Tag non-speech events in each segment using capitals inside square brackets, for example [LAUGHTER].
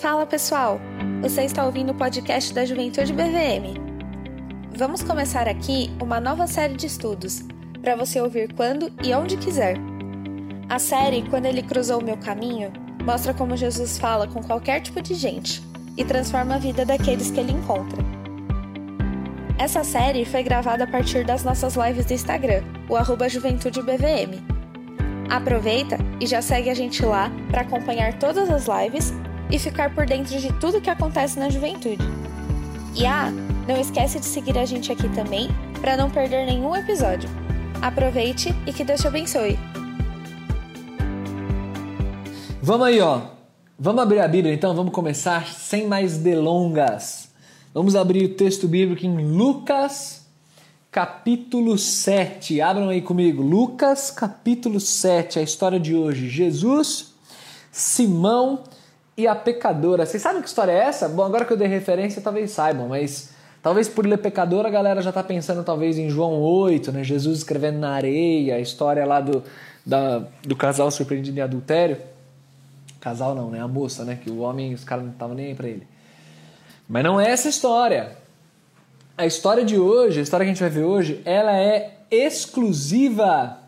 Fala pessoal, você está ouvindo o podcast da Juventude BVM. Vamos começar aqui uma nova série de estudos, para você ouvir quando e onde quiser. A série Quando Ele Cruzou o Meu Caminho mostra como Jesus fala com qualquer tipo de gente e transforma a vida daqueles que ele encontra. Essa série foi gravada a partir das nossas lives do Instagram, o arroba Juventude BVM. Aproveita e já segue a gente lá para acompanhar todas as lives e ficar por dentro de tudo que acontece na juventude. E ah, não esquece de seguir a gente aqui também para não perder nenhum episódio. Aproveite e que Deus te abençoe. Vamos aí, ó. Vamos abrir a Bíblia então, vamos começar sem mais delongas. Vamos abrir o texto bíblico em Lucas, capítulo 7. Abram aí comigo. Lucas, capítulo 7, a história de hoje. Jesus, Simão e a pecadora. Vocês sabem que história é essa? Bom, agora que eu dei referência, talvez saibam, mas talvez por ler pecadora a galera já está pensando talvez em João 8, né? Jesus escrevendo na areia, a história lá do, da, do casal surpreendido em adultério. Casal não, né? A moça, né? Que o homem, os caras não estavam nem aí pra ele. Mas não é essa história. A história de hoje, a história que a gente vai ver hoje, ela é exclusiva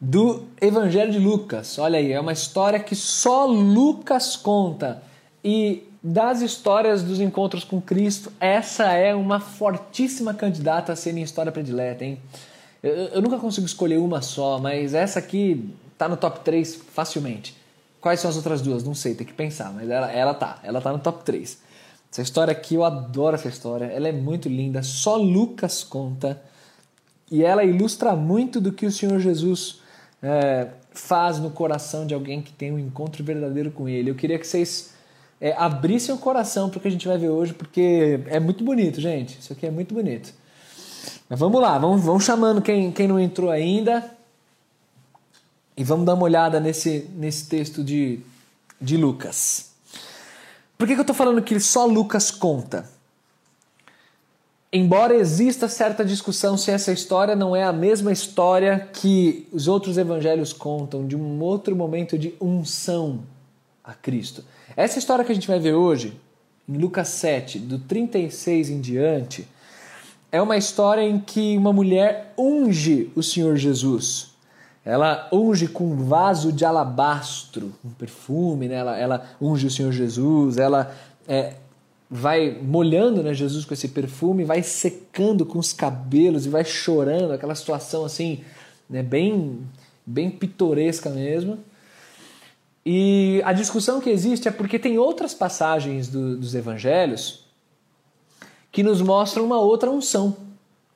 do Evangelho de Lucas. Olha aí, é uma história que só Lucas conta. E das histórias dos encontros com Cristo, essa é uma fortíssima candidata a ser minha história predileta, hein? Eu, eu nunca consigo escolher uma só, mas essa aqui tá no top 3 facilmente. Quais são as outras duas? Não sei, tem que pensar, mas ela, ela tá, ela tá no top 3. Essa história aqui, eu adoro essa história, ela é muito linda, só Lucas conta e ela ilustra muito do que o Senhor Jesus é, faz no coração de alguém que tem um encontro verdadeiro com Ele. Eu queria que vocês é, abrissem o coração para o que a gente vai ver hoje, porque é muito bonito, gente. Isso aqui é muito bonito. Mas vamos lá, vamos, vamos chamando quem, quem não entrou ainda e vamos dar uma olhada nesse, nesse texto de, de Lucas. Por que, que eu estou falando que só Lucas conta? Embora exista certa discussão se essa história não é a mesma história que os outros evangelhos contam, de um outro momento de unção a Cristo. Essa história que a gente vai ver hoje, em Lucas 7, do 36 em diante, é uma história em que uma mulher unge o Senhor Jesus. Ela unge com um vaso de alabastro, um perfume, né? ela, ela unge o Senhor Jesus, ela é, vai molhando né, Jesus com esse perfume, vai secando com os cabelos e vai chorando, aquela situação assim, né, bem, bem pitoresca mesmo. E a discussão que existe é porque tem outras passagens do, dos evangelhos que nos mostram uma outra unção.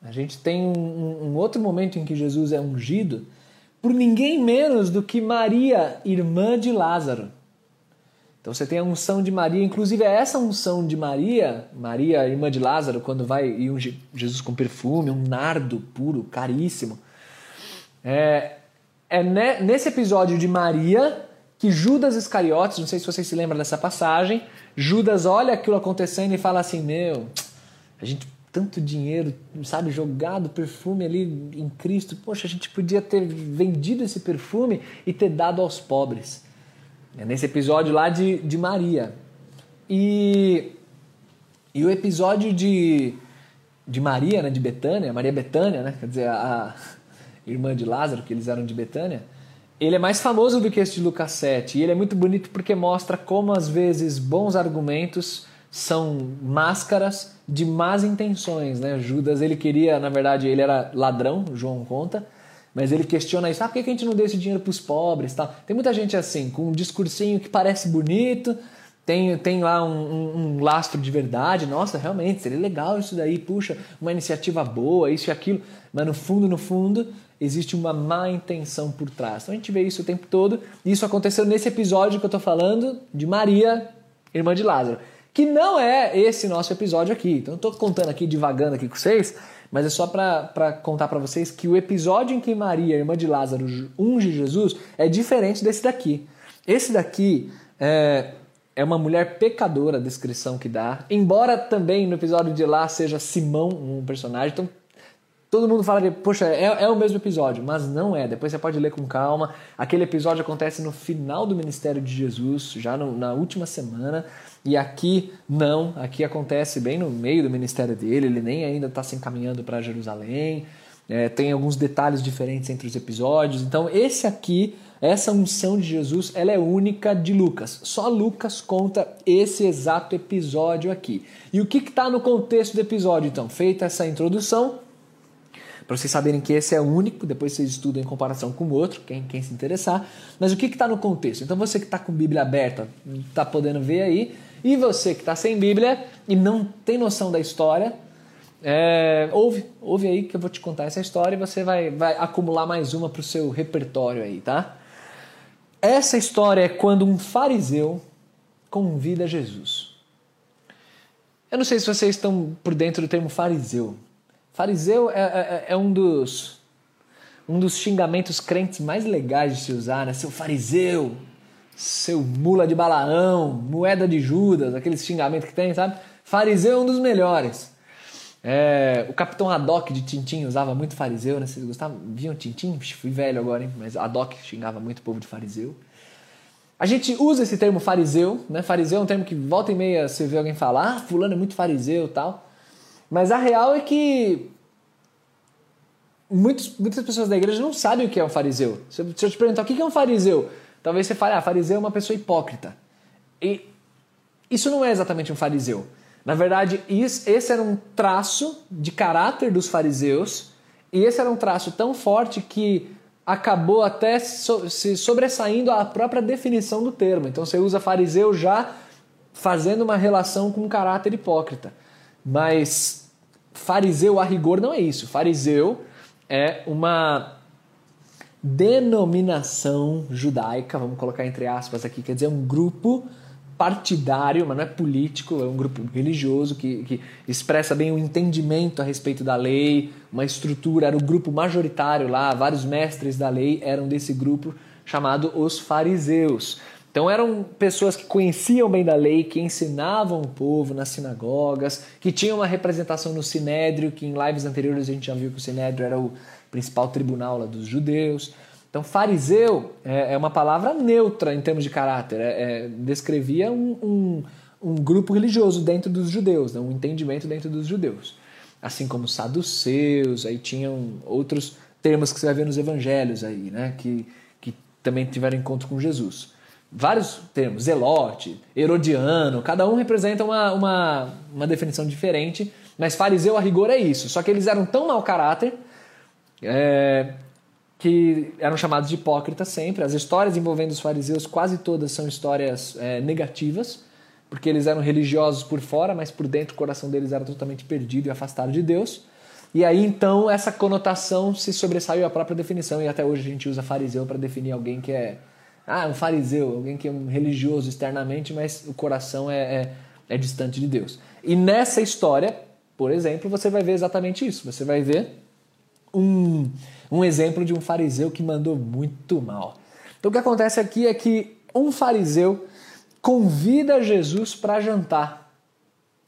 A gente tem um, um outro momento em que Jesus é ungido por ninguém menos do que Maria, irmã de Lázaro. Então você tem a unção de Maria, inclusive é essa unção de Maria, Maria, irmã de Lázaro, quando vai e unge Jesus com perfume, um nardo puro, caríssimo. É, é nesse episódio de Maria que Judas Iscariotes, não sei se vocês se lembram dessa passagem, Judas olha aquilo acontecendo e fala assim: Meu, a gente tanto dinheiro, sabe, jogado perfume ali em Cristo, poxa, a gente podia ter vendido esse perfume e ter dado aos pobres. É nesse episódio lá de, de Maria. E, e o episódio de, de Maria, né, de Betânia, Maria Betânia, né, quer dizer, a, a irmã de Lázaro, que eles eram de Betânia, ele é mais famoso do que este de Lucas 7. E ele é muito bonito porque mostra como, às vezes, bons argumentos são máscaras de más intenções. Né? Judas, ele queria, na verdade, ele era ladrão, João conta, mas ele questiona isso, ah, por que a gente não deu esse dinheiro para os pobres? Tal? Tem muita gente assim, com um discursinho que parece bonito, tem, tem lá um, um, um, lastro de verdade, nossa, realmente, seria legal isso daí, puxa, uma iniciativa boa, isso e aquilo, mas no fundo, no fundo, existe uma má intenção por trás. Então a gente vê isso o tempo todo, e isso aconteceu nesse episódio que eu estou falando de Maria, irmã de Lázaro, que não é esse nosso episódio aqui. Então eu estou contando aqui, divagando aqui com vocês, mas é só para contar para vocês que o episódio em que Maria, irmã de Lázaro, unge Jesus é diferente desse daqui. Esse daqui é, é uma mulher pecadora, a descrição que dá, embora também no episódio de lá seja Simão um personagem. Então todo mundo fala, poxa, é, é, o mesmo episódio, mas não é. Depois você pode ler com calma. Aquele episódio acontece no final do ministério de Jesus, já no, na última semana. E aqui não, aqui acontece bem no meio do ministério dele, ele nem ainda está se encaminhando para Jerusalém. É, tem alguns detalhes diferentes entre os episódios. Então, esse aqui, essa unção de Jesus, ela é única de Lucas. Só Lucas conta esse exato episódio aqui. E o que está no contexto do episódio, então? Feita essa introdução, para vocês saberem que esse é único, depois vocês estudam em comparação com o outro, quem, quem se interessar. Mas o que está no contexto? Então, você que está com Bíblia aberta, está podendo ver aí. E você que está sem Bíblia e não tem noção da história, é, ouve, ouve aí que eu vou te contar essa história e você vai, vai acumular mais uma para o seu repertório aí, tá? Essa história é quando um fariseu convida Jesus. Eu não sei se vocês estão por dentro do termo fariseu. Fariseu é, é, é um dos um dos xingamentos crentes mais legais de se usar, né? Seu fariseu, seu mula de Balaão, moeda de Judas, aqueles xingamentos que tem, sabe? Fariseu é um dos melhores. É, o Capitão Haddock de Tintim usava muito fariseu, né? Vocês gostavam? Viam Tintim? Fui velho agora, hein? Mas Haddock xingava muito o povo de fariseu. A gente usa esse termo fariseu, né? Fariseu é um termo que volta e meia você vê alguém falar, ah, fulano é muito fariseu tal. Mas a real é que muitos, muitas pessoas da igreja não sabem o que é um fariseu. Se eu, se eu te perguntar o que é um fariseu, talvez você fale, ah, fariseu é uma pessoa hipócrita. E isso não é exatamente um fariseu. Na verdade, esse era um traço de caráter dos fariseus, e esse era um traço tão forte que acabou até se sobressaindo a própria definição do termo. Então você usa fariseu já fazendo uma relação com um caráter hipócrita. Mas fariseu a rigor não é isso. Fariseu é uma denominação judaica, vamos colocar entre aspas aqui, quer dizer, um grupo partidário, mas não é político, é um grupo religioso que, que expressa bem o entendimento a respeito da lei, uma estrutura, era o grupo majoritário lá, vários mestres da lei eram desse grupo chamado os fariseus. Então eram pessoas que conheciam bem da lei, que ensinavam o povo nas sinagogas, que tinham uma representação no Sinédrio, que em lives anteriores a gente já viu que o Sinédrio era o principal tribunal lá dos judeus. Então, fariseu é, é uma palavra neutra em termos de caráter. É, é, descrevia um, um, um, grupo religioso dentro dos judeus, né? um entendimento dentro dos judeus. Assim como saduceus, aí tinham outros termos que você vai ver nos evangelhos aí, né? que, que também tiveram encontro com Jesus. Vários termos, zelote, herodiano, cada um representa uma, uma, uma definição diferente, mas fariseu a rigor é isso. Só que eles eram tão mau caráter é, que eram chamados de hipócritas sempre. As histórias envolvendo os fariseus quase todas são histórias é, negativas, porque eles eram religiosos por fora, mas por dentro o coração deles era totalmente perdido e afastado de Deus. E aí então essa conotação se sobressaiu à própria definição, e até hoje a gente usa fariseu para definir alguém que é ah, um fariseu, alguém que é um religioso externamente, mas o coração é, é, é distante de Deus. E nessa história, por exemplo, você vai ver exatamente isso. Você vai ver um, um exemplo de um fariseu que mandou muito mal. Então o que acontece aqui é que um fariseu convida Jesus para jantar.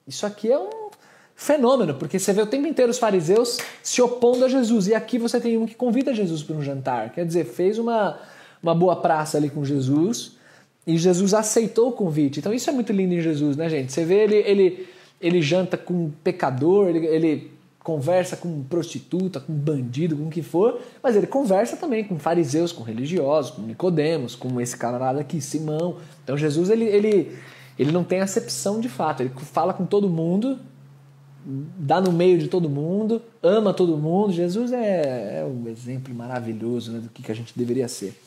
Isso aqui é um fenômeno, porque você vê o tempo inteiro os fariseus se opondo a Jesus. E aqui você tem um que convida Jesus para um jantar. Quer dizer, fez uma, uma boa praça ali com Jesus e Jesus aceitou o convite. Então isso é muito lindo em Jesus, né, gente? Você vê ele, ele, ele janta com um pecador, ele, ele conversa com prostituta, com bandido, com o que for, mas ele conversa também com fariseus, com religiosos, com Nicodemos, com esse camarada aqui, Simão. Então Jesus ele, ele, ele não tem acepção de fato, ele fala com todo mundo, dá no meio de todo mundo, ama todo mundo. Jesus é, é um exemplo maravilhoso né, do que, que a gente deveria ser.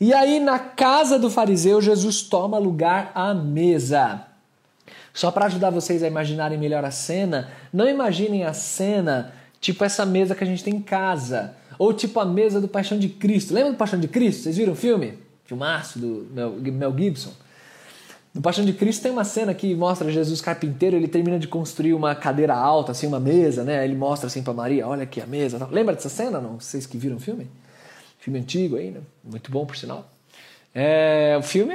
E aí na casa do fariseu Jesus toma lugar à mesa. Só para ajudar vocês a imaginarem melhor a cena, não imaginem a cena tipo essa mesa que a gente tem em casa, ou tipo a mesa do Paixão de Cristo. Lembra do Paixão de Cristo? Vocês viram o filme? Filmaço do Mel Gibson. No Paixão de Cristo tem uma cena que mostra Jesus carpinteiro, ele termina de construir uma cadeira alta, assim, uma mesa, né? Ele mostra assim para Maria, olha aqui a mesa. Lembra dessa cena, não? Vocês que viram o filme? Filme antigo aí, né? Muito bom, por sinal. É, o filme,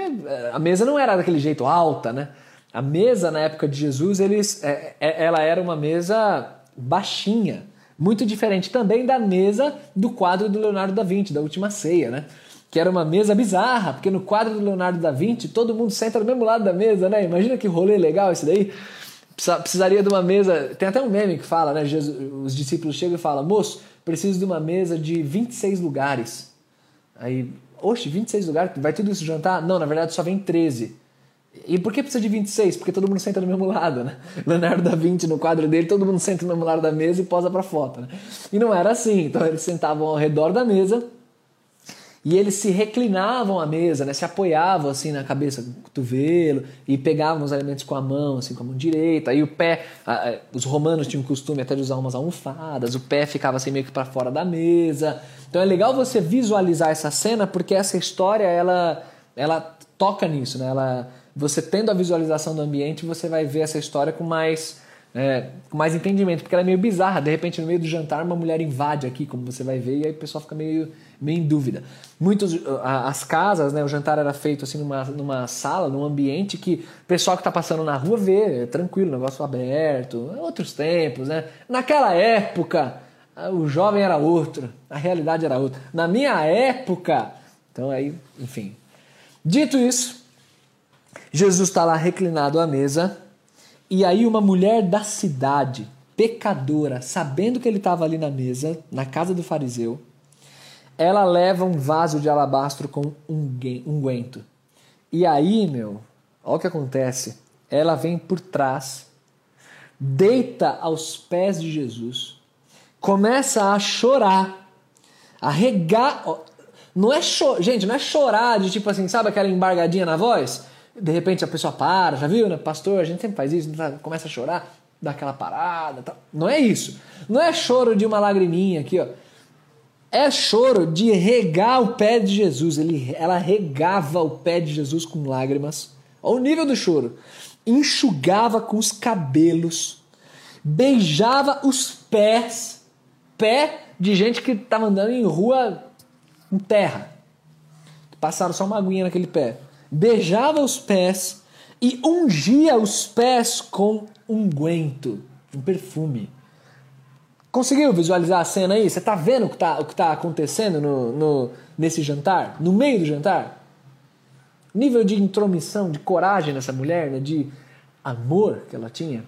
a mesa não era daquele jeito alta, né? A mesa na época de Jesus, eles, é, é, ela era uma mesa baixinha, Muito diferente também da mesa do quadro do Leonardo da Vinci, da Última Ceia, né? Que era uma mesa bizarra, porque no quadro do Leonardo da Vinci todo mundo senta do mesmo lado da mesa, né? Imagina que rolê legal isso daí. Precisaria de uma mesa. Tem até um meme que fala, né? Jesus, os discípulos chegam e falam: Moço, preciso de uma mesa de 26 lugares. Aí, oxe, 26 lugares? Vai tudo isso jantar? Não, na verdade só vem 13. E por que precisa de 26? Porque todo mundo senta do mesmo lado, né? [LAUGHS] Leonardo da Vinci, no quadro dele, todo mundo senta no mesmo lado da mesa e posa pra foto, né? E não era assim. Então eles sentavam ao redor da mesa e eles se reclinavam à mesa, né? Se apoiavam assim na cabeça, com o cotovelo e pegavam os alimentos com a mão, assim, com a mão direita. Aí o pé, os romanos tinham o costume até de usar umas almofadas, o pé ficava assim meio que para fora da mesa. Então é legal você visualizar essa cena porque essa história ela ela toca nisso, né? Ela você tendo a visualização do ambiente, você vai ver essa história com mais, é, com mais entendimento, porque ela é meio bizarra. De repente, no meio do jantar, uma mulher invade aqui, como você vai ver, e aí o pessoal fica meio, meio em dúvida. Muitos, as casas, né, o jantar era feito assim numa, numa sala, num ambiente que o pessoal que está passando na rua vê, é tranquilo, negócio aberto, outros tempos, né? Naquela época, o jovem era outro, a realidade era outra. Na minha época, então aí, enfim. Dito isso, Jesus está lá reclinado à mesa, e aí uma mulher da cidade, pecadora, sabendo que ele estava ali na mesa, na casa do fariseu, ela leva um vaso de alabastro com unguento. E aí, meu, olha o que acontece. Ela vem por trás, deita aos pés de Jesus, começa a chorar, a regar. Não é. Gente, não é chorar de tipo assim, sabe aquela embargadinha na voz? de repente a pessoa para, já viu, né? Pastor, a gente sempre faz isso, começa a chorar, dá aquela parada. Tal. Não é isso. Não é choro de uma lagriminha aqui, ó. É choro de regar o pé de Jesus. Ele, ela regava o pé de Jesus com lágrimas. Olha o nível do choro. Enxugava com os cabelos, beijava os pés, pé de gente que estava andando em rua em terra. Passaram só uma aguinha naquele pé beijava os pés e ungia os pés com unguento, um perfume. Conseguiu visualizar a cena aí? Você está vendo o que está tá acontecendo no, no, nesse jantar? No meio do jantar? Nível de intromissão, de coragem dessa mulher, né? de amor que ela tinha.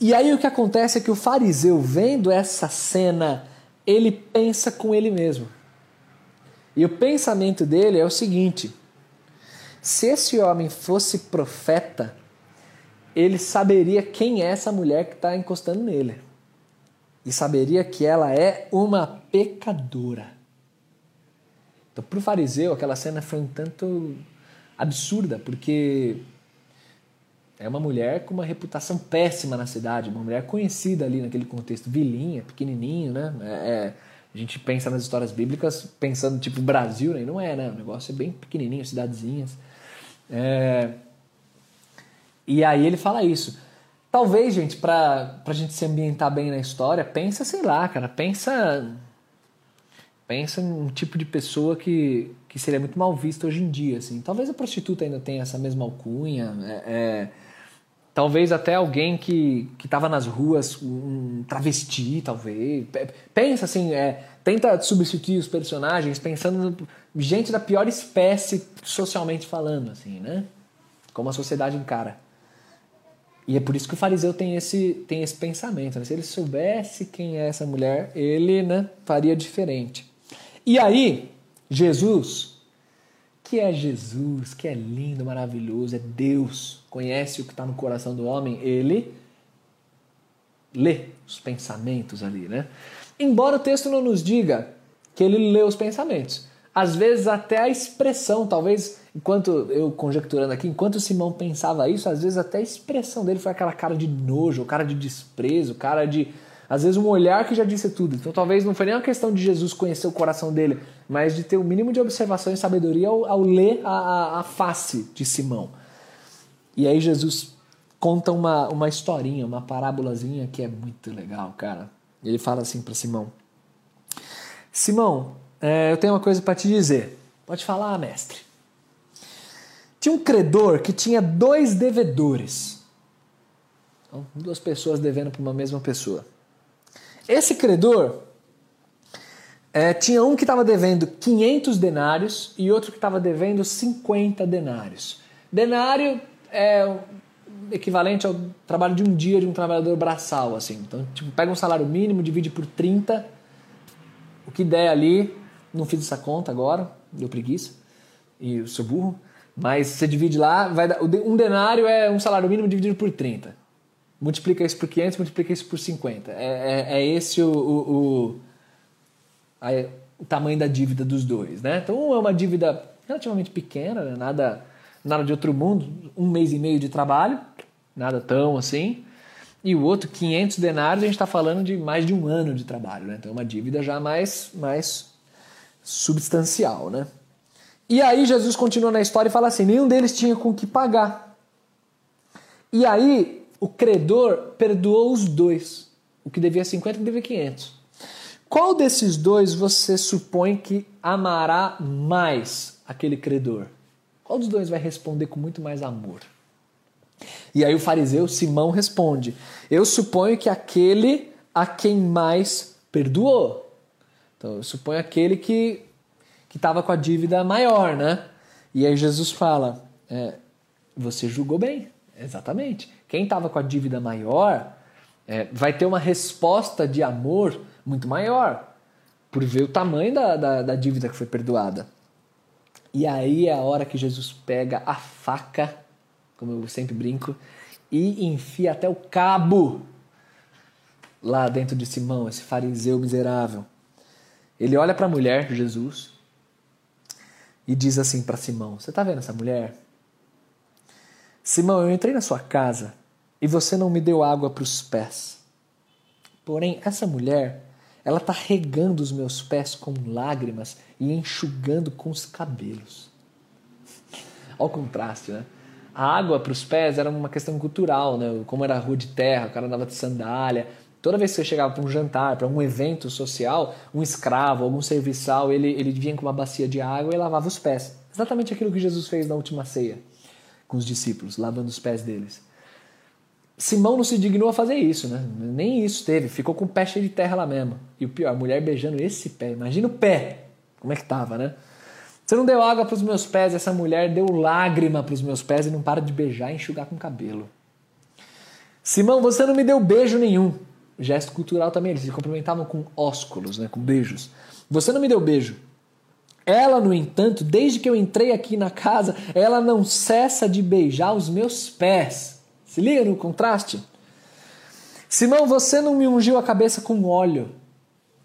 E aí o que acontece é que o fariseu, vendo essa cena, ele pensa com ele mesmo. E o pensamento dele é o seguinte: se esse homem fosse profeta, ele saberia quem é essa mulher que está encostando nele. E saberia que ela é uma pecadora. Então, para o fariseu, aquela cena foi um tanto absurda, porque é uma mulher com uma reputação péssima na cidade, uma mulher conhecida ali naquele contexto, vilinha, pequenininho, né? É, é a gente pensa nas histórias bíblicas pensando tipo Brasil, né? E não é, né? O negócio é bem pequenininho, cidadezinhas. É... E aí ele fala isso. Talvez, gente, pra, pra gente se ambientar bem na história, pensa, sei lá, cara, pensa. Pensa num tipo de pessoa que, que seria muito mal vista hoje em dia, assim. Talvez a prostituta ainda tenha essa mesma alcunha, é, é, talvez até alguém que estava nas ruas, um travesti, talvez. Pensa assim, é, tenta substituir os personagens pensando no, gente da pior espécie socialmente falando, assim, né? Como a sociedade encara. E é por isso que o fariseu tem esse, tem esse pensamento. Né? Se ele soubesse quem é essa mulher, ele né, faria diferente. E aí, Jesus, que é Jesus, que é lindo, maravilhoso, é Deus, conhece o que está no coração do homem, ele lê os pensamentos ali, né? Embora o texto não nos diga que ele lê os pensamentos. Às vezes até a expressão, talvez, enquanto eu conjecturando aqui, enquanto Simão pensava isso, às vezes até a expressão dele foi aquela cara de nojo, cara de desprezo, cara de. Às vezes um olhar que já disse tudo. Então talvez não foi nem uma questão de Jesus conhecer o coração dele, mas de ter o mínimo de observação e sabedoria ao, ao ler a, a, a face de Simão. E aí Jesus conta uma, uma historinha, uma parábolazinha que é muito legal, cara. Ele fala assim para Simão: Simão, é, eu tenho uma coisa para te dizer. Pode falar, mestre. Tinha um credor que tinha dois devedores. Então, duas pessoas devendo para uma mesma pessoa. Esse credor é, tinha um que estava devendo 500 denários e outro que estava devendo 50 denários. Denário é equivalente ao trabalho de um dia de um trabalhador braçal, assim. Então, tipo, pega um salário mínimo, divide por 30, o que der ali, não fiz essa conta agora, deu preguiça, e eu sou burro, mas você divide lá, vai dar, um denário é um salário mínimo dividido por 30. Multiplica isso por 500, multiplica isso por 50. É, é, é esse o, o, o, a, o, tamanho da dívida dos dois, né? Então, um é uma dívida relativamente pequena, né? nada, nada de outro mundo, um mês e meio de trabalho, nada tão assim. E o outro, 500 denários, a gente está falando de mais de um ano de trabalho, né? Então, é uma dívida já mais, mais substancial, né? E aí Jesus continua na história e fala assim: nenhum deles tinha com que pagar. E aí o credor perdoou os dois, o que devia 50 e o que devia 500. Qual desses dois você supõe que amará mais aquele credor? Qual dos dois vai responder com muito mais amor? E aí o fariseu Simão responde: Eu suponho que aquele a quem mais perdoou. Então eu suponho aquele que que estava com a dívida maior, né? E aí Jesus fala: é, você julgou bem, exatamente. Quem estava com a dívida maior é, vai ter uma resposta de amor muito maior, por ver o tamanho da, da, da dívida que foi perdoada. E aí é a hora que Jesus pega a faca, como eu sempre brinco, e enfia até o cabo lá dentro de Simão, esse fariseu miserável. Ele olha para a mulher, Jesus, e diz assim para Simão: Você está vendo essa mulher? Simão, eu entrei na sua casa e você não me deu água para os pés. Porém, essa mulher, ela está regando os meus pés com lágrimas e enxugando com os cabelos. [LAUGHS] Olha o contraste, né? A água para os pés era uma questão cultural, né? Como era rua de terra, o cara andava de sandália. Toda vez que você chegava para um jantar, para um evento social, um escravo, algum serviçal, ele, ele vinha com uma bacia de água e lavava os pés. Exatamente aquilo que Jesus fez na última ceia com os discípulos, lavando os pés deles. Simão não se dignou a fazer isso, né? Nem isso teve, ficou com o pé cheio de terra lá mesmo. E o pior, a mulher beijando esse pé. Imagina o pé, como é que tava, né? Você não deu água para os meus pés, essa mulher deu lágrima para os meus pés e não para de beijar e enxugar com o cabelo. Simão, você não me deu beijo nenhum gesto cultural também, eles se cumprimentavam com ósculos, né, com beijos. Você não me deu beijo. Ela, no entanto, desde que eu entrei aqui na casa, ela não cessa de beijar os meus pés. Se liga no contraste? Simão, você não me ungiu a cabeça com óleo.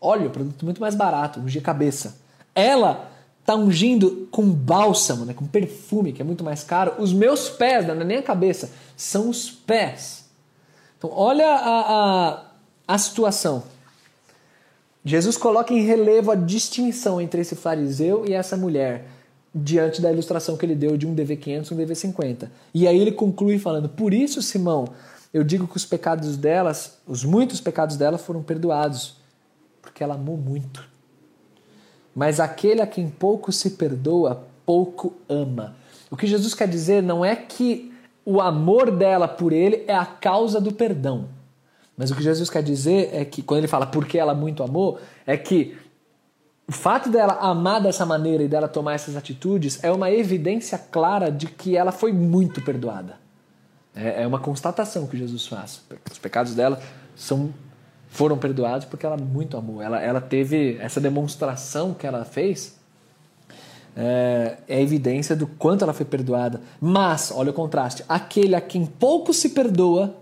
Óleo, produto muito mais barato, ungir a cabeça. Ela está ungindo com bálsamo, né, com perfume, que é muito mais caro. Os meus pés, não é nem a cabeça, são os pés. Então, olha a, a a situação. Jesus coloca em relevo a distinção entre esse fariseu e essa mulher, diante da ilustração que ele deu de um DV500 e um DV50. E aí ele conclui falando: Por isso, Simão, eu digo que os pecados delas, os muitos pecados dela foram perdoados, porque ela amou muito. Mas aquele a quem pouco se perdoa, pouco ama. O que Jesus quer dizer não é que o amor dela por ele é a causa do perdão. Mas o que Jesus quer dizer é que, quando ele fala porque ela muito amou, é que o fato dela amar dessa maneira e dela tomar essas atitudes é uma evidência clara de que ela foi muito perdoada. É, é uma constatação que Jesus faz. Os pecados dela são, foram perdoados porque ela muito amou. Ela, ela teve essa demonstração que ela fez. É, é evidência do quanto ela foi perdoada. Mas, olha o contraste: aquele a quem pouco se perdoa,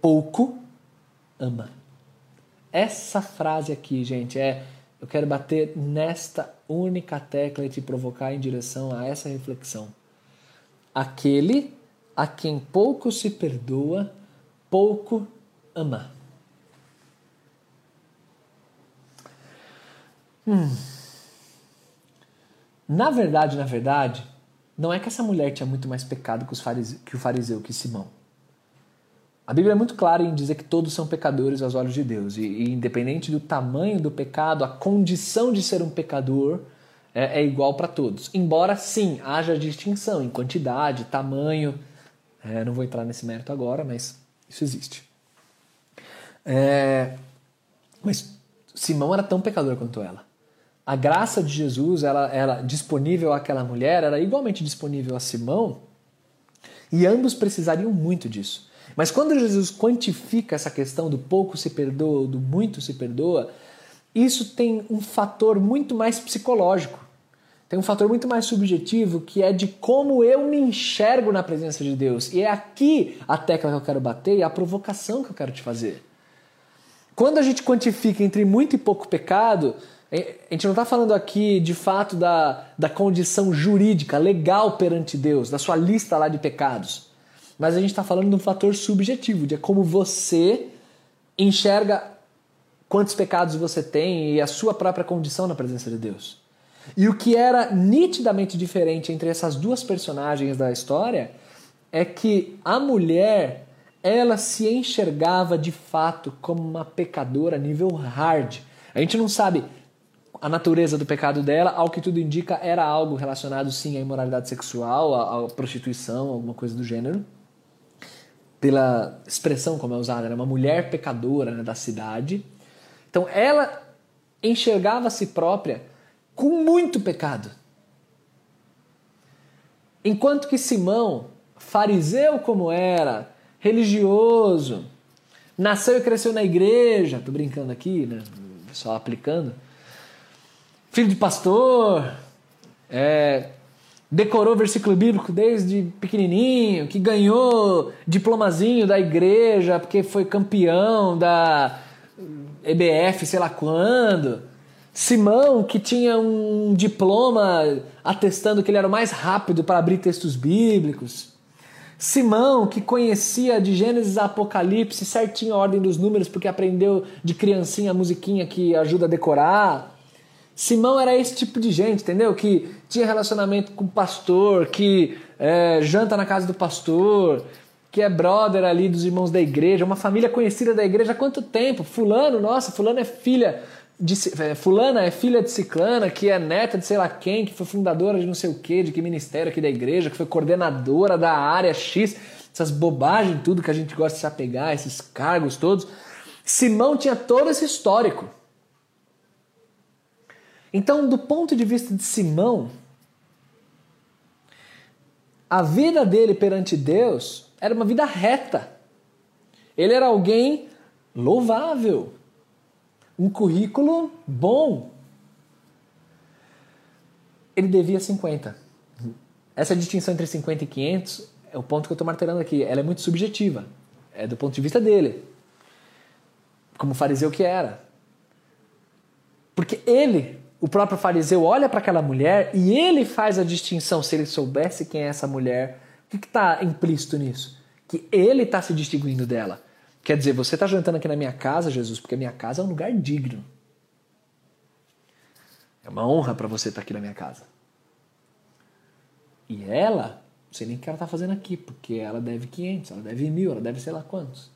pouco ama. Essa frase aqui, gente, é eu quero bater nesta única tecla e te provocar em direção a essa reflexão. Aquele a quem pouco se perdoa, pouco ama. Hum. Na verdade, na verdade, não é que essa mulher tinha muito mais pecado que, fariseu, que o fariseu, que Simão. A Bíblia é muito clara em dizer que todos são pecadores aos olhos de Deus, e, e independente do tamanho do pecado, a condição de ser um pecador é, é igual para todos. Embora sim haja distinção em quantidade, tamanho, é, não vou entrar nesse mérito agora, mas isso existe. É, Mas Simão era tão pecador quanto ela. A graça de Jesus ela era disponível àquela mulher, era igualmente disponível a Simão, e ambos precisariam muito disso. Mas quando Jesus quantifica essa questão do pouco se perdoa, do muito se perdoa, isso tem um fator muito mais psicológico. Tem um fator muito mais subjetivo que é de como eu me enxergo na presença de Deus. E é aqui a tecla que eu quero bater e a provocação que eu quero te fazer. Quando a gente quantifica entre muito e pouco pecado, a gente não está falando aqui de fato da, da condição jurídica, legal perante Deus, da sua lista lá de pecados. Mas a gente está falando de um fator subjetivo, de como você enxerga quantos pecados você tem e a sua própria condição na presença de Deus. E o que era nitidamente diferente entre essas duas personagens da história é que a mulher ela se enxergava de fato como uma pecadora nível hard. A gente não sabe a natureza do pecado dela, ao que tudo indica, era algo relacionado sim à imoralidade sexual, à, à prostituição, alguma coisa do gênero. Pela expressão como é usada, era uma mulher pecadora né, da cidade. Então ela enxergava a si própria com muito pecado. Enquanto que Simão, fariseu como era, religioso, nasceu e cresceu na igreja, tô brincando aqui, né? Só aplicando filho de pastor, é, decorou versículo bíblico desde pequenininho, que ganhou diplomazinho da igreja porque foi campeão da EBF, sei lá quando. Simão, que tinha um diploma atestando que ele era o mais rápido para abrir textos bíblicos. Simão, que conhecia de Gênesis a Apocalipse certinho a ordem dos números porque aprendeu de criancinha a musiquinha que ajuda a decorar. Simão era esse tipo de gente, entendeu? Que tinha relacionamento com o pastor, que é, janta na casa do pastor, que é brother ali dos irmãos da igreja, uma família conhecida da igreja há quanto tempo? Fulano, nossa, fulano é filha de é, fulana é filha de ciclana, que é neta de sei lá quem, que foi fundadora de não sei o que, de que ministério aqui da igreja, que foi coordenadora da área X, essas bobagens tudo que a gente gosta de se apegar, esses cargos todos. Simão tinha todo esse histórico. Então, do ponto de vista de Simão, a vida dele perante Deus era uma vida reta. Ele era alguém louvável, um currículo bom. Ele devia 50. Essa distinção entre 50 e 500 é o ponto que eu estou martelando aqui. Ela é muito subjetiva. É do ponto de vista dele. Como fariseu que era. Porque ele o próprio fariseu olha para aquela mulher e ele faz a distinção. Se ele soubesse quem é essa mulher, o que está implícito nisso? Que ele está se distinguindo dela. Quer dizer, você está jantando aqui na minha casa, Jesus, porque a minha casa é um lugar digno. É uma honra para você estar tá aqui na minha casa. E ela, não sei nem o que ela está fazendo aqui, porque ela deve 500, ela deve mil, ela deve sei lá quantos.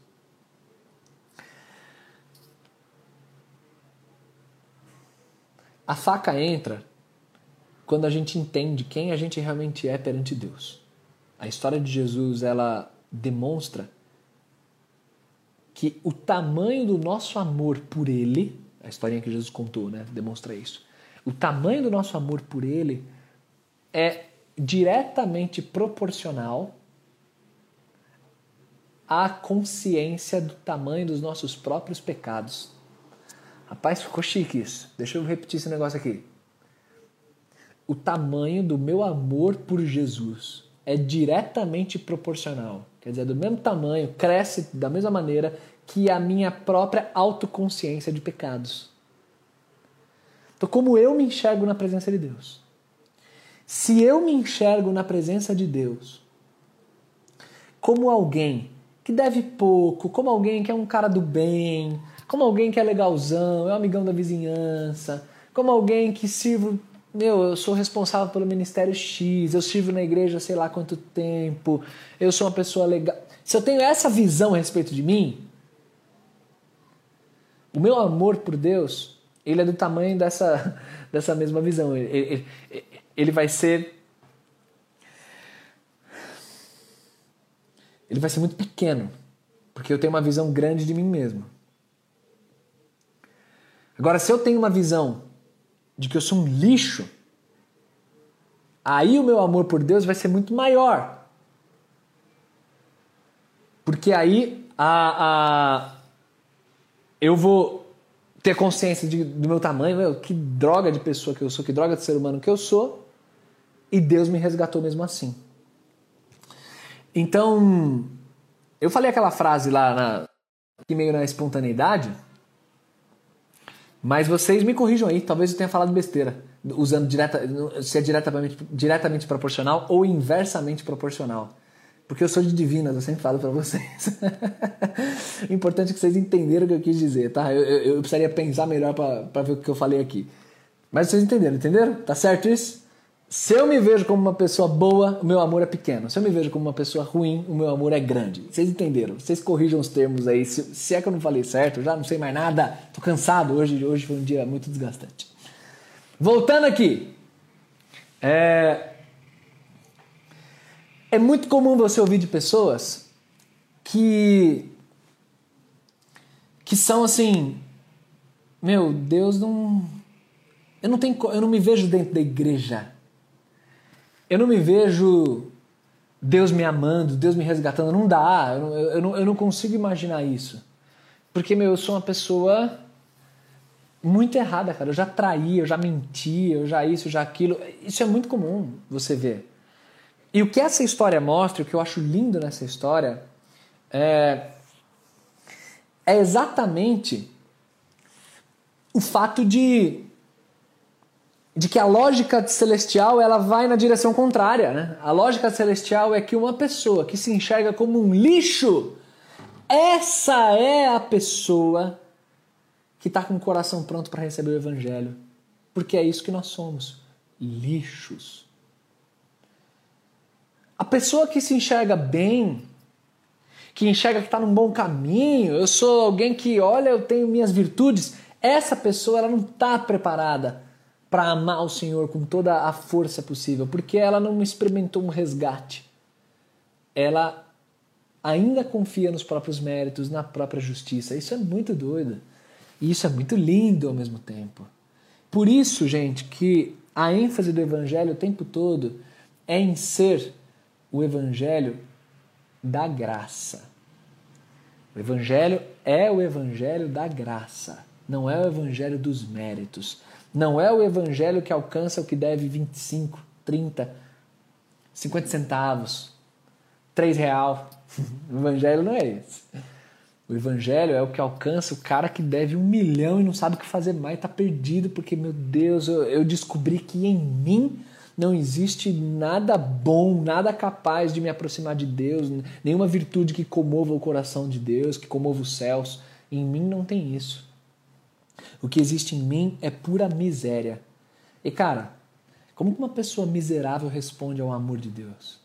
A faca entra quando a gente entende quem a gente realmente é perante Deus. A história de Jesus, ela demonstra que o tamanho do nosso amor por ele, a historinha que Jesus contou, né, demonstra isso. O tamanho do nosso amor por ele é diretamente proporcional à consciência do tamanho dos nossos próprios pecados. Rapaz, ficou chique isso. Deixa eu repetir esse negócio aqui. O tamanho do meu amor por Jesus é diretamente proporcional. Quer dizer, do mesmo tamanho, cresce da mesma maneira que a minha própria autoconsciência de pecados. Então, como eu me enxergo na presença de Deus? Se eu me enxergo na presença de Deus como alguém que deve pouco, como alguém que é um cara do bem, como alguém que é legalzão, é um amigão da vizinhança, como alguém que sirvo, meu, eu sou responsável pelo ministério X, eu sirvo na igreja sei lá quanto tempo, eu sou uma pessoa legal. Se eu tenho essa visão a respeito de mim, o meu amor por Deus, ele é do tamanho dessa, [LAUGHS] dessa mesma visão. Ele, ele, ele vai ser. Ele vai ser muito pequeno, porque eu tenho uma visão grande de mim mesmo. Agora, se eu tenho uma visão de que eu sou um lixo, aí o meu amor por Deus vai ser muito maior. Porque aí a, a, eu vou ter consciência de, do meu tamanho, meu, que droga de pessoa que eu sou, que droga de ser humano que eu sou, e Deus me resgatou mesmo assim. Então, eu falei aquela frase lá, na, meio na espontaneidade, mas vocês me corrijam aí, talvez eu tenha falado besteira, usando direta, se é diretamente, diretamente proporcional ou inversamente proporcional. Porque eu sou de divinas, eu sempre falo para vocês. o [LAUGHS] importante é que vocês entenderam o que eu quis dizer, tá? Eu, eu, eu precisaria pensar melhor para ver o que eu falei aqui. Mas vocês entenderam, entenderam? Tá certo isso? Se eu me vejo como uma pessoa boa, o meu amor é pequeno. Se eu me vejo como uma pessoa ruim, o meu amor é grande. Vocês entenderam? Vocês corrijam os termos aí. Se, se é que eu não falei certo, já não sei mais nada. Tô cansado. Hoje, hoje foi um dia muito desgastante. Voltando aqui. É, é muito comum você ouvir de pessoas que que são assim, meu, Deus não eu não tenho eu não me vejo dentro da igreja. Eu não me vejo Deus me amando, Deus me resgatando, não dá. Eu, eu, eu, não, eu não consigo imaginar isso. Porque, meu, eu sou uma pessoa muito errada, cara. Eu já traí, eu já menti, eu já isso, já aquilo. Isso é muito comum você ver. E o que essa história mostra, o que eu acho lindo nessa história, é, é exatamente o fato de, de que a lógica celestial ela vai na direção contrária. Né? A lógica celestial é que uma pessoa que se enxerga como um lixo, essa é a pessoa que está com o coração pronto para receber o evangelho. Porque é isso que nós somos: lixos. A pessoa que se enxerga bem, que enxerga que está num bom caminho, eu sou alguém que, olha, eu tenho minhas virtudes, essa pessoa ela não está preparada para amar o Senhor com toda a força possível, porque ela não experimentou um resgate. Ela ainda confia nos próprios méritos, na própria justiça. Isso é muito doido. E isso é muito lindo ao mesmo tempo. Por isso, gente, que a ênfase do evangelho o tempo todo é em ser o evangelho da graça. O evangelho é o evangelho da graça, não é o evangelho dos méritos. Não é o evangelho que alcança o que deve 25, 30, 50 centavos, 3 real. O evangelho não é esse. O evangelho é o que alcança o cara que deve um milhão e não sabe o que fazer mais, está perdido, porque, meu Deus, eu, eu descobri que em mim não existe nada bom, nada capaz de me aproximar de Deus, nenhuma virtude que comova o coração de Deus, que comova os céus. Em mim não tem isso. O que existe em mim é pura miséria. E cara, como uma pessoa miserável responde ao amor de Deus?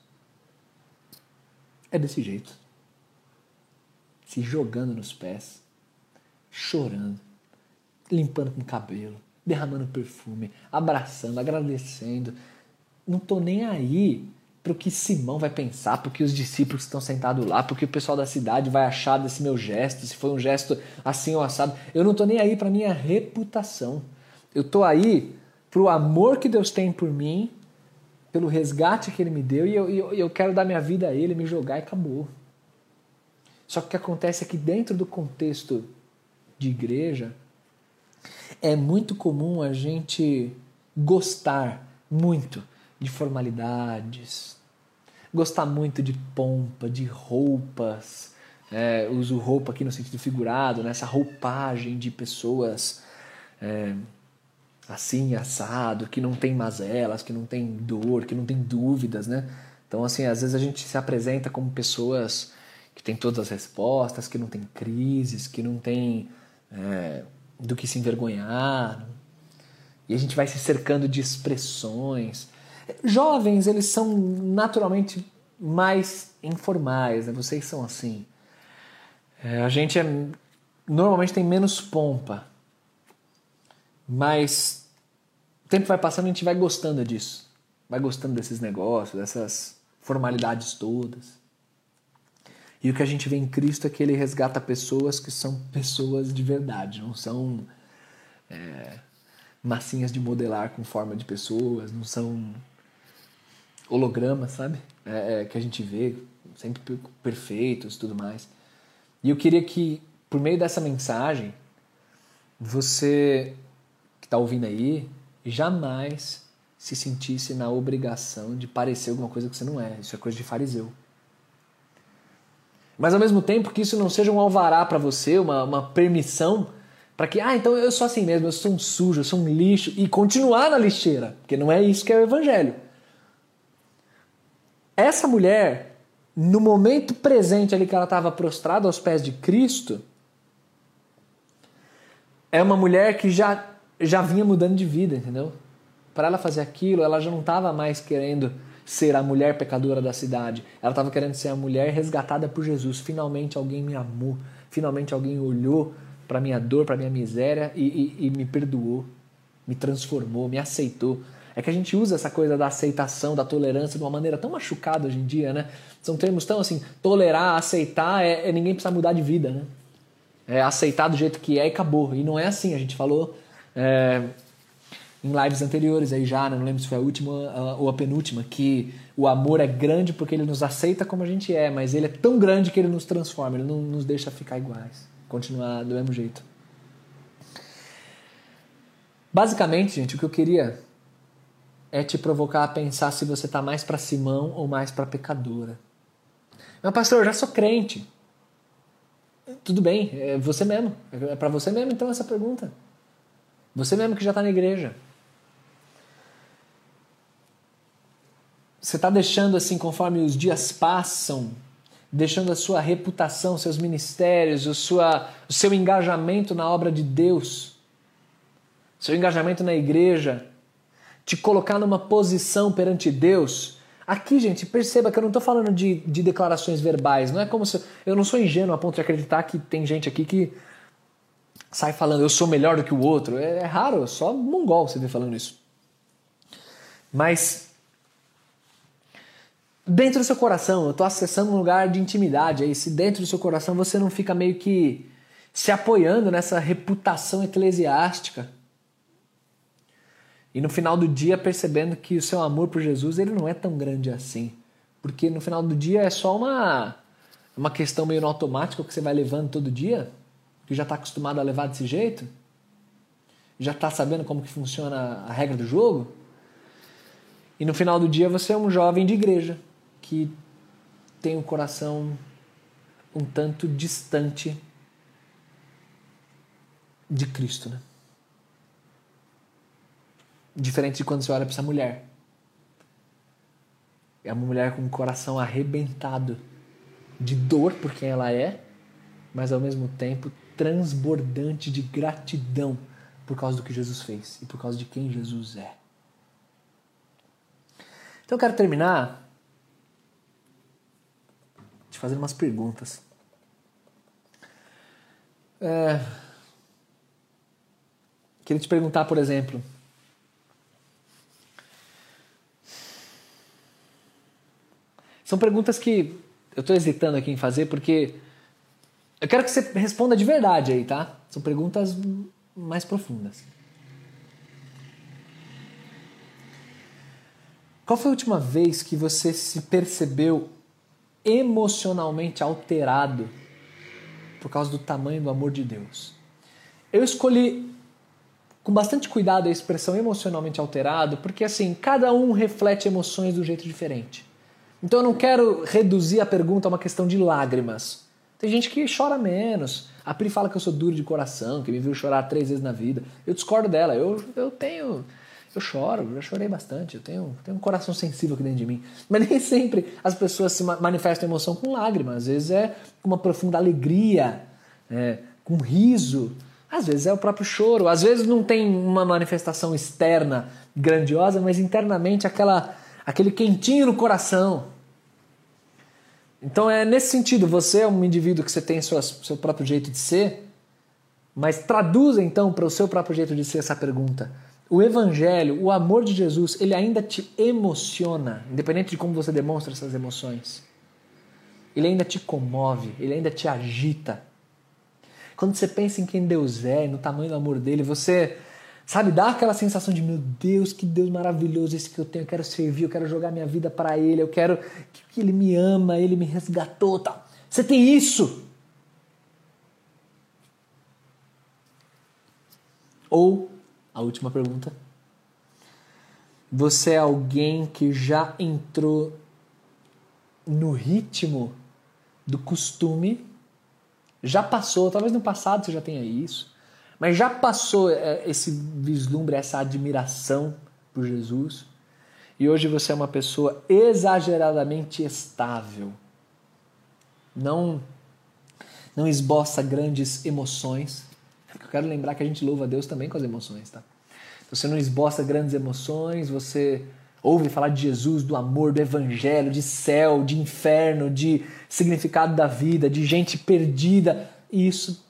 É desse jeito. Se jogando nos pés, chorando, limpando com o cabelo, derramando perfume, abraçando, agradecendo, não tô nem aí para o que Simão vai pensar, porque os discípulos estão sentados lá, porque o pessoal da cidade vai achar desse meu gesto, se foi um gesto assim ou assado. Eu não tô nem aí para minha reputação. Eu tô aí para o amor que Deus tem por mim, pelo resgate que Ele me deu, e eu, eu, eu quero dar minha vida a Ele, me jogar e acabou. Só que o que acontece é que dentro do contexto de igreja, é muito comum a gente gostar muito de formalidades, gostar muito de pompa, de roupas. É, uso roupa aqui no sentido figurado, nessa né? roupagem de pessoas é, assim, assado, que não tem mazelas, que não tem dor, que não tem dúvidas, né? Então, assim, às vezes a gente se apresenta como pessoas que têm todas as respostas, que não tem crises, que não tem é, do que se envergonhar. E a gente vai se cercando de expressões. Jovens, eles são naturalmente mais informais, né? Vocês são assim. É, a gente é, normalmente tem menos pompa, mas o tempo vai passando e a gente vai gostando disso. Vai gostando desses negócios, dessas formalidades todas. E o que a gente vê em Cristo é que ele resgata pessoas que são pessoas de verdade, não são é, massinhas de modelar com forma de pessoas, não são hologramas, sabe? É, é, que a gente vê, sempre perfeitos e tudo mais. E eu queria que, por meio dessa mensagem, você que está ouvindo aí, jamais se sentisse na obrigação de parecer alguma coisa que você não é. Isso é coisa de fariseu. Mas ao mesmo tempo que isso não seja um alvará para você, uma, uma permissão para que, ah, então eu sou assim mesmo, eu sou um sujo, eu sou um lixo, e continuar na lixeira, porque não é isso que é o evangelho. Essa mulher, no momento presente ali que ela estava prostrada aos pés de Cristo, é uma mulher que já, já vinha mudando de vida, entendeu? Para ela fazer aquilo, ela já não estava mais querendo ser a mulher pecadora da cidade. Ela estava querendo ser a mulher resgatada por Jesus. Finalmente alguém me amou. Finalmente alguém olhou para minha dor, para minha miséria e, e, e me perdoou, me transformou, me aceitou. É que a gente usa essa coisa da aceitação, da tolerância de uma maneira tão machucada hoje em dia, né? São termos tão assim, tolerar, aceitar, é, é ninguém precisa mudar de vida, né? É aceitar do jeito que é e acabou. E não é assim, a gente falou é, em lives anteriores aí já, né? não lembro se foi a última ou a penúltima, que o amor é grande porque ele nos aceita como a gente é, mas ele é tão grande que ele nos transforma, ele não nos deixa ficar iguais continuar do mesmo jeito. Basicamente, gente, o que eu queria é te provocar a pensar se você está mais para Simão ou mais para pecadora. Mas, pastor, eu já sou crente. Tudo bem, é você mesmo. É para você mesmo, então, essa pergunta. Você mesmo que já está na igreja. Você está deixando assim, conforme os dias passam, deixando a sua reputação, seus ministérios, o, sua, o seu engajamento na obra de Deus, seu engajamento na igreja, te colocar numa posição perante Deus. Aqui, gente, perceba que eu não estou falando de, de declarações verbais. Não é como se. Eu não sou ingênuo a ponto de acreditar que tem gente aqui que sai falando eu sou melhor do que o outro. É, é raro, só mongol você vê falando isso. Mas dentro do seu coração, eu estou acessando um lugar de intimidade aí, se dentro do seu coração você não fica meio que se apoiando nessa reputação eclesiástica. E no final do dia percebendo que o seu amor por Jesus ele não é tão grande assim. Porque no final do dia é só uma, uma questão meio no automático que você vai levando todo dia, que já está acostumado a levar desse jeito, já está sabendo como que funciona a regra do jogo. E no final do dia você é um jovem de igreja, que tem o um coração um tanto distante de Cristo, né? Diferente de quando você olha para essa mulher. É uma mulher com o coração arrebentado de dor por quem ela é, mas ao mesmo tempo transbordante de gratidão por causa do que Jesus fez e por causa de quem Jesus é. Então eu quero terminar te fazendo umas perguntas. É... Queria te perguntar, por exemplo, São perguntas que eu estou hesitando aqui em fazer porque eu quero que você responda de verdade aí, tá? São perguntas mais profundas. Qual foi a última vez que você se percebeu emocionalmente alterado por causa do tamanho do amor de Deus. Eu escolhi com bastante cuidado a expressão emocionalmente alterado, porque assim, cada um reflete emoções do jeito diferente. Então eu não quero reduzir a pergunta a uma questão de lágrimas. Tem gente que chora menos. A Pri fala que eu sou duro de coração, que me viu chorar três vezes na vida. Eu discordo dela. Eu, eu tenho eu choro, já chorei bastante, eu tenho, tenho um coração sensível aqui dentro de mim. [LAUGHS] Mas nem sempre as pessoas se manifestam emoção com lágrimas, às vezes é com uma profunda alegria, é, com riso, às vezes é o próprio choro, às vezes não tem uma manifestação externa grandiosa, mas internamente aquela, aquele quentinho no coração. Então é nesse sentido, você é um indivíduo que você tem seu, seu próprio jeito de ser, mas traduza então para o seu próprio jeito de ser essa pergunta o evangelho, o amor de Jesus, ele ainda te emociona, independente de como você demonstra essas emoções. Ele ainda te comove, ele ainda te agita. quando você pensa em quem Deus é, no tamanho do amor dele, você, sabe, dá aquela sensação de, meu Deus, que Deus maravilhoso esse que eu tenho, eu quero servir, eu quero jogar minha vida para ele, eu quero que ele me ama, ele me resgatou, tal. Você tem isso? Ou, a última pergunta, você é alguém que já entrou no ritmo do costume, já passou, talvez no passado você já tenha isso, mas já passou é, esse vislumbre, essa admiração por Jesus, e hoje você é uma pessoa exageradamente estável. Não não esboça grandes emoções. Eu quero lembrar que a gente louva a Deus também com as emoções, tá? Você não esboça grandes emoções, você ouve falar de Jesus, do amor, do evangelho, de céu, de inferno, de significado da vida, de gente perdida. E isso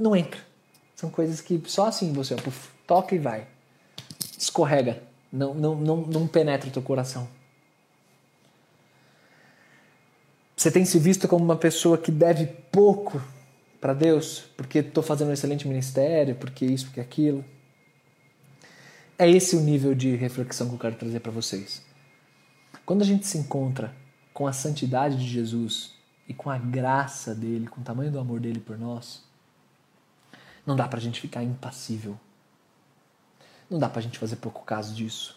não entra. São coisas que só assim você ó, toca e vai. Escorrega. Não, não, não, não penetra o teu coração. Você tem se visto como uma pessoa que deve pouco para Deus, porque estou fazendo um excelente ministério, porque isso, porque aquilo. É esse o nível de reflexão que eu quero trazer para vocês. Quando a gente se encontra com a santidade de Jesus e com a graça dele, com o tamanho do amor dele por nós, não dá para a gente ficar impassível. Não dá para a gente fazer pouco caso disso.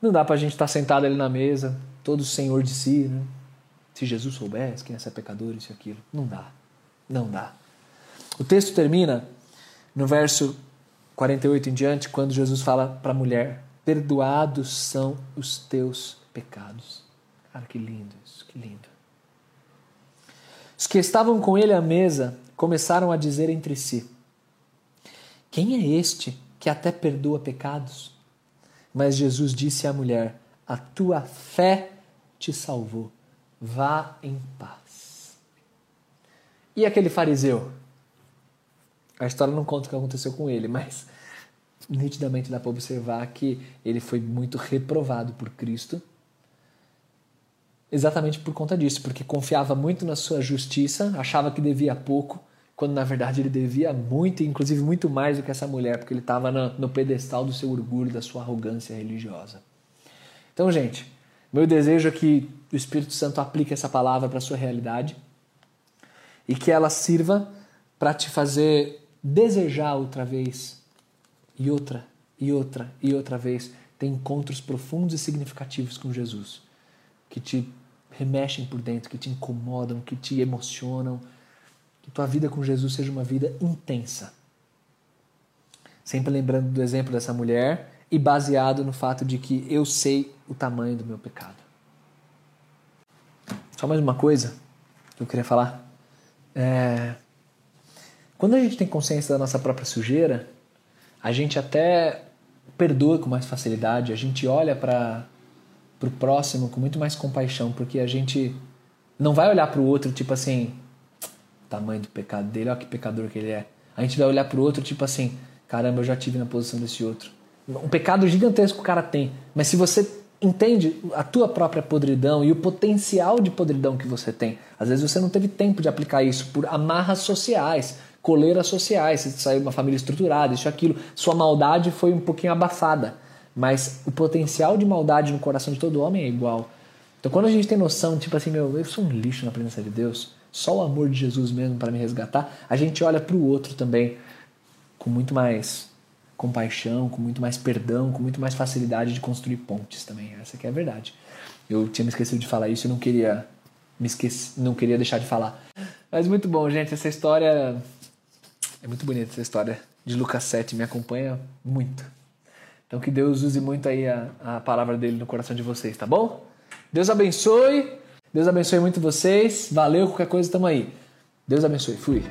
Não dá para a gente estar tá sentado ali na mesa, todo senhor de si, né? Se Jesus soubesse quem é ser pecador, isso e aquilo. Não dá. Não dá. O texto termina no verso 48 em diante, quando Jesus fala para a mulher: Perdoados são os teus pecados. Cara, que lindo isso, que lindo. Os que estavam com ele à mesa começaram a dizer entre si: Quem é este que até perdoa pecados? Mas Jesus disse à mulher: A tua fé te salvou. Vá em paz. E aquele fariseu? A história não conta o que aconteceu com ele, mas nitidamente dá para observar que ele foi muito reprovado por Cristo. Exatamente por conta disso, porque confiava muito na sua justiça, achava que devia pouco, quando na verdade ele devia muito, inclusive muito mais do que essa mulher, porque ele estava no pedestal do seu orgulho, da sua arrogância religiosa. Então, gente, meu desejo é que o Espírito Santo aplique essa palavra para a sua realidade e que ela sirva para te fazer desejar outra vez, e outra, e outra, e outra vez, ter encontros profundos e significativos com Jesus, que te remexem por dentro, que te incomodam, que te emocionam, que tua vida com Jesus seja uma vida intensa. Sempre lembrando do exemplo dessa mulher e baseado no fato de que eu sei o tamanho do meu pecado. Só mais uma coisa que eu queria falar. É, quando a gente tem consciência da nossa própria sujeira, a gente até perdoa com mais facilidade, a gente olha para o próximo com muito mais compaixão, porque a gente não vai olhar para o outro tipo assim, tamanho do pecado dele, olha que pecador que ele é. A gente vai olhar para o outro tipo assim, caramba, eu já tive na posição desse outro. Um pecado gigantesco que o cara tem, mas se você entende a tua própria podridão e o potencial de podridão que você tem, às vezes você não teve tempo de aplicar isso por amarras sociais, coleiras sociais, você saiu de uma família estruturada, isso aquilo. Sua maldade foi um pouquinho abafada, mas o potencial de maldade no coração de todo homem é igual. Então quando a gente tem noção, tipo assim, meu, eu sou um lixo na presença de Deus, só o amor de Jesus mesmo para me resgatar, a gente olha para o outro também com muito mais compaixão, com muito mais perdão, com muito mais facilidade de construir pontes também. Essa que é a verdade. Eu tinha me esquecido de falar isso e não queria me esqueci, não queria deixar de falar. Mas muito bom, gente, essa história é muito bonita essa história de Lucas 7, me acompanha muito. Então que Deus use muito aí a, a palavra dele no coração de vocês, tá bom? Deus abençoe. Deus abençoe muito vocês. Valeu, qualquer coisa, tamo aí. Deus abençoe. Fui.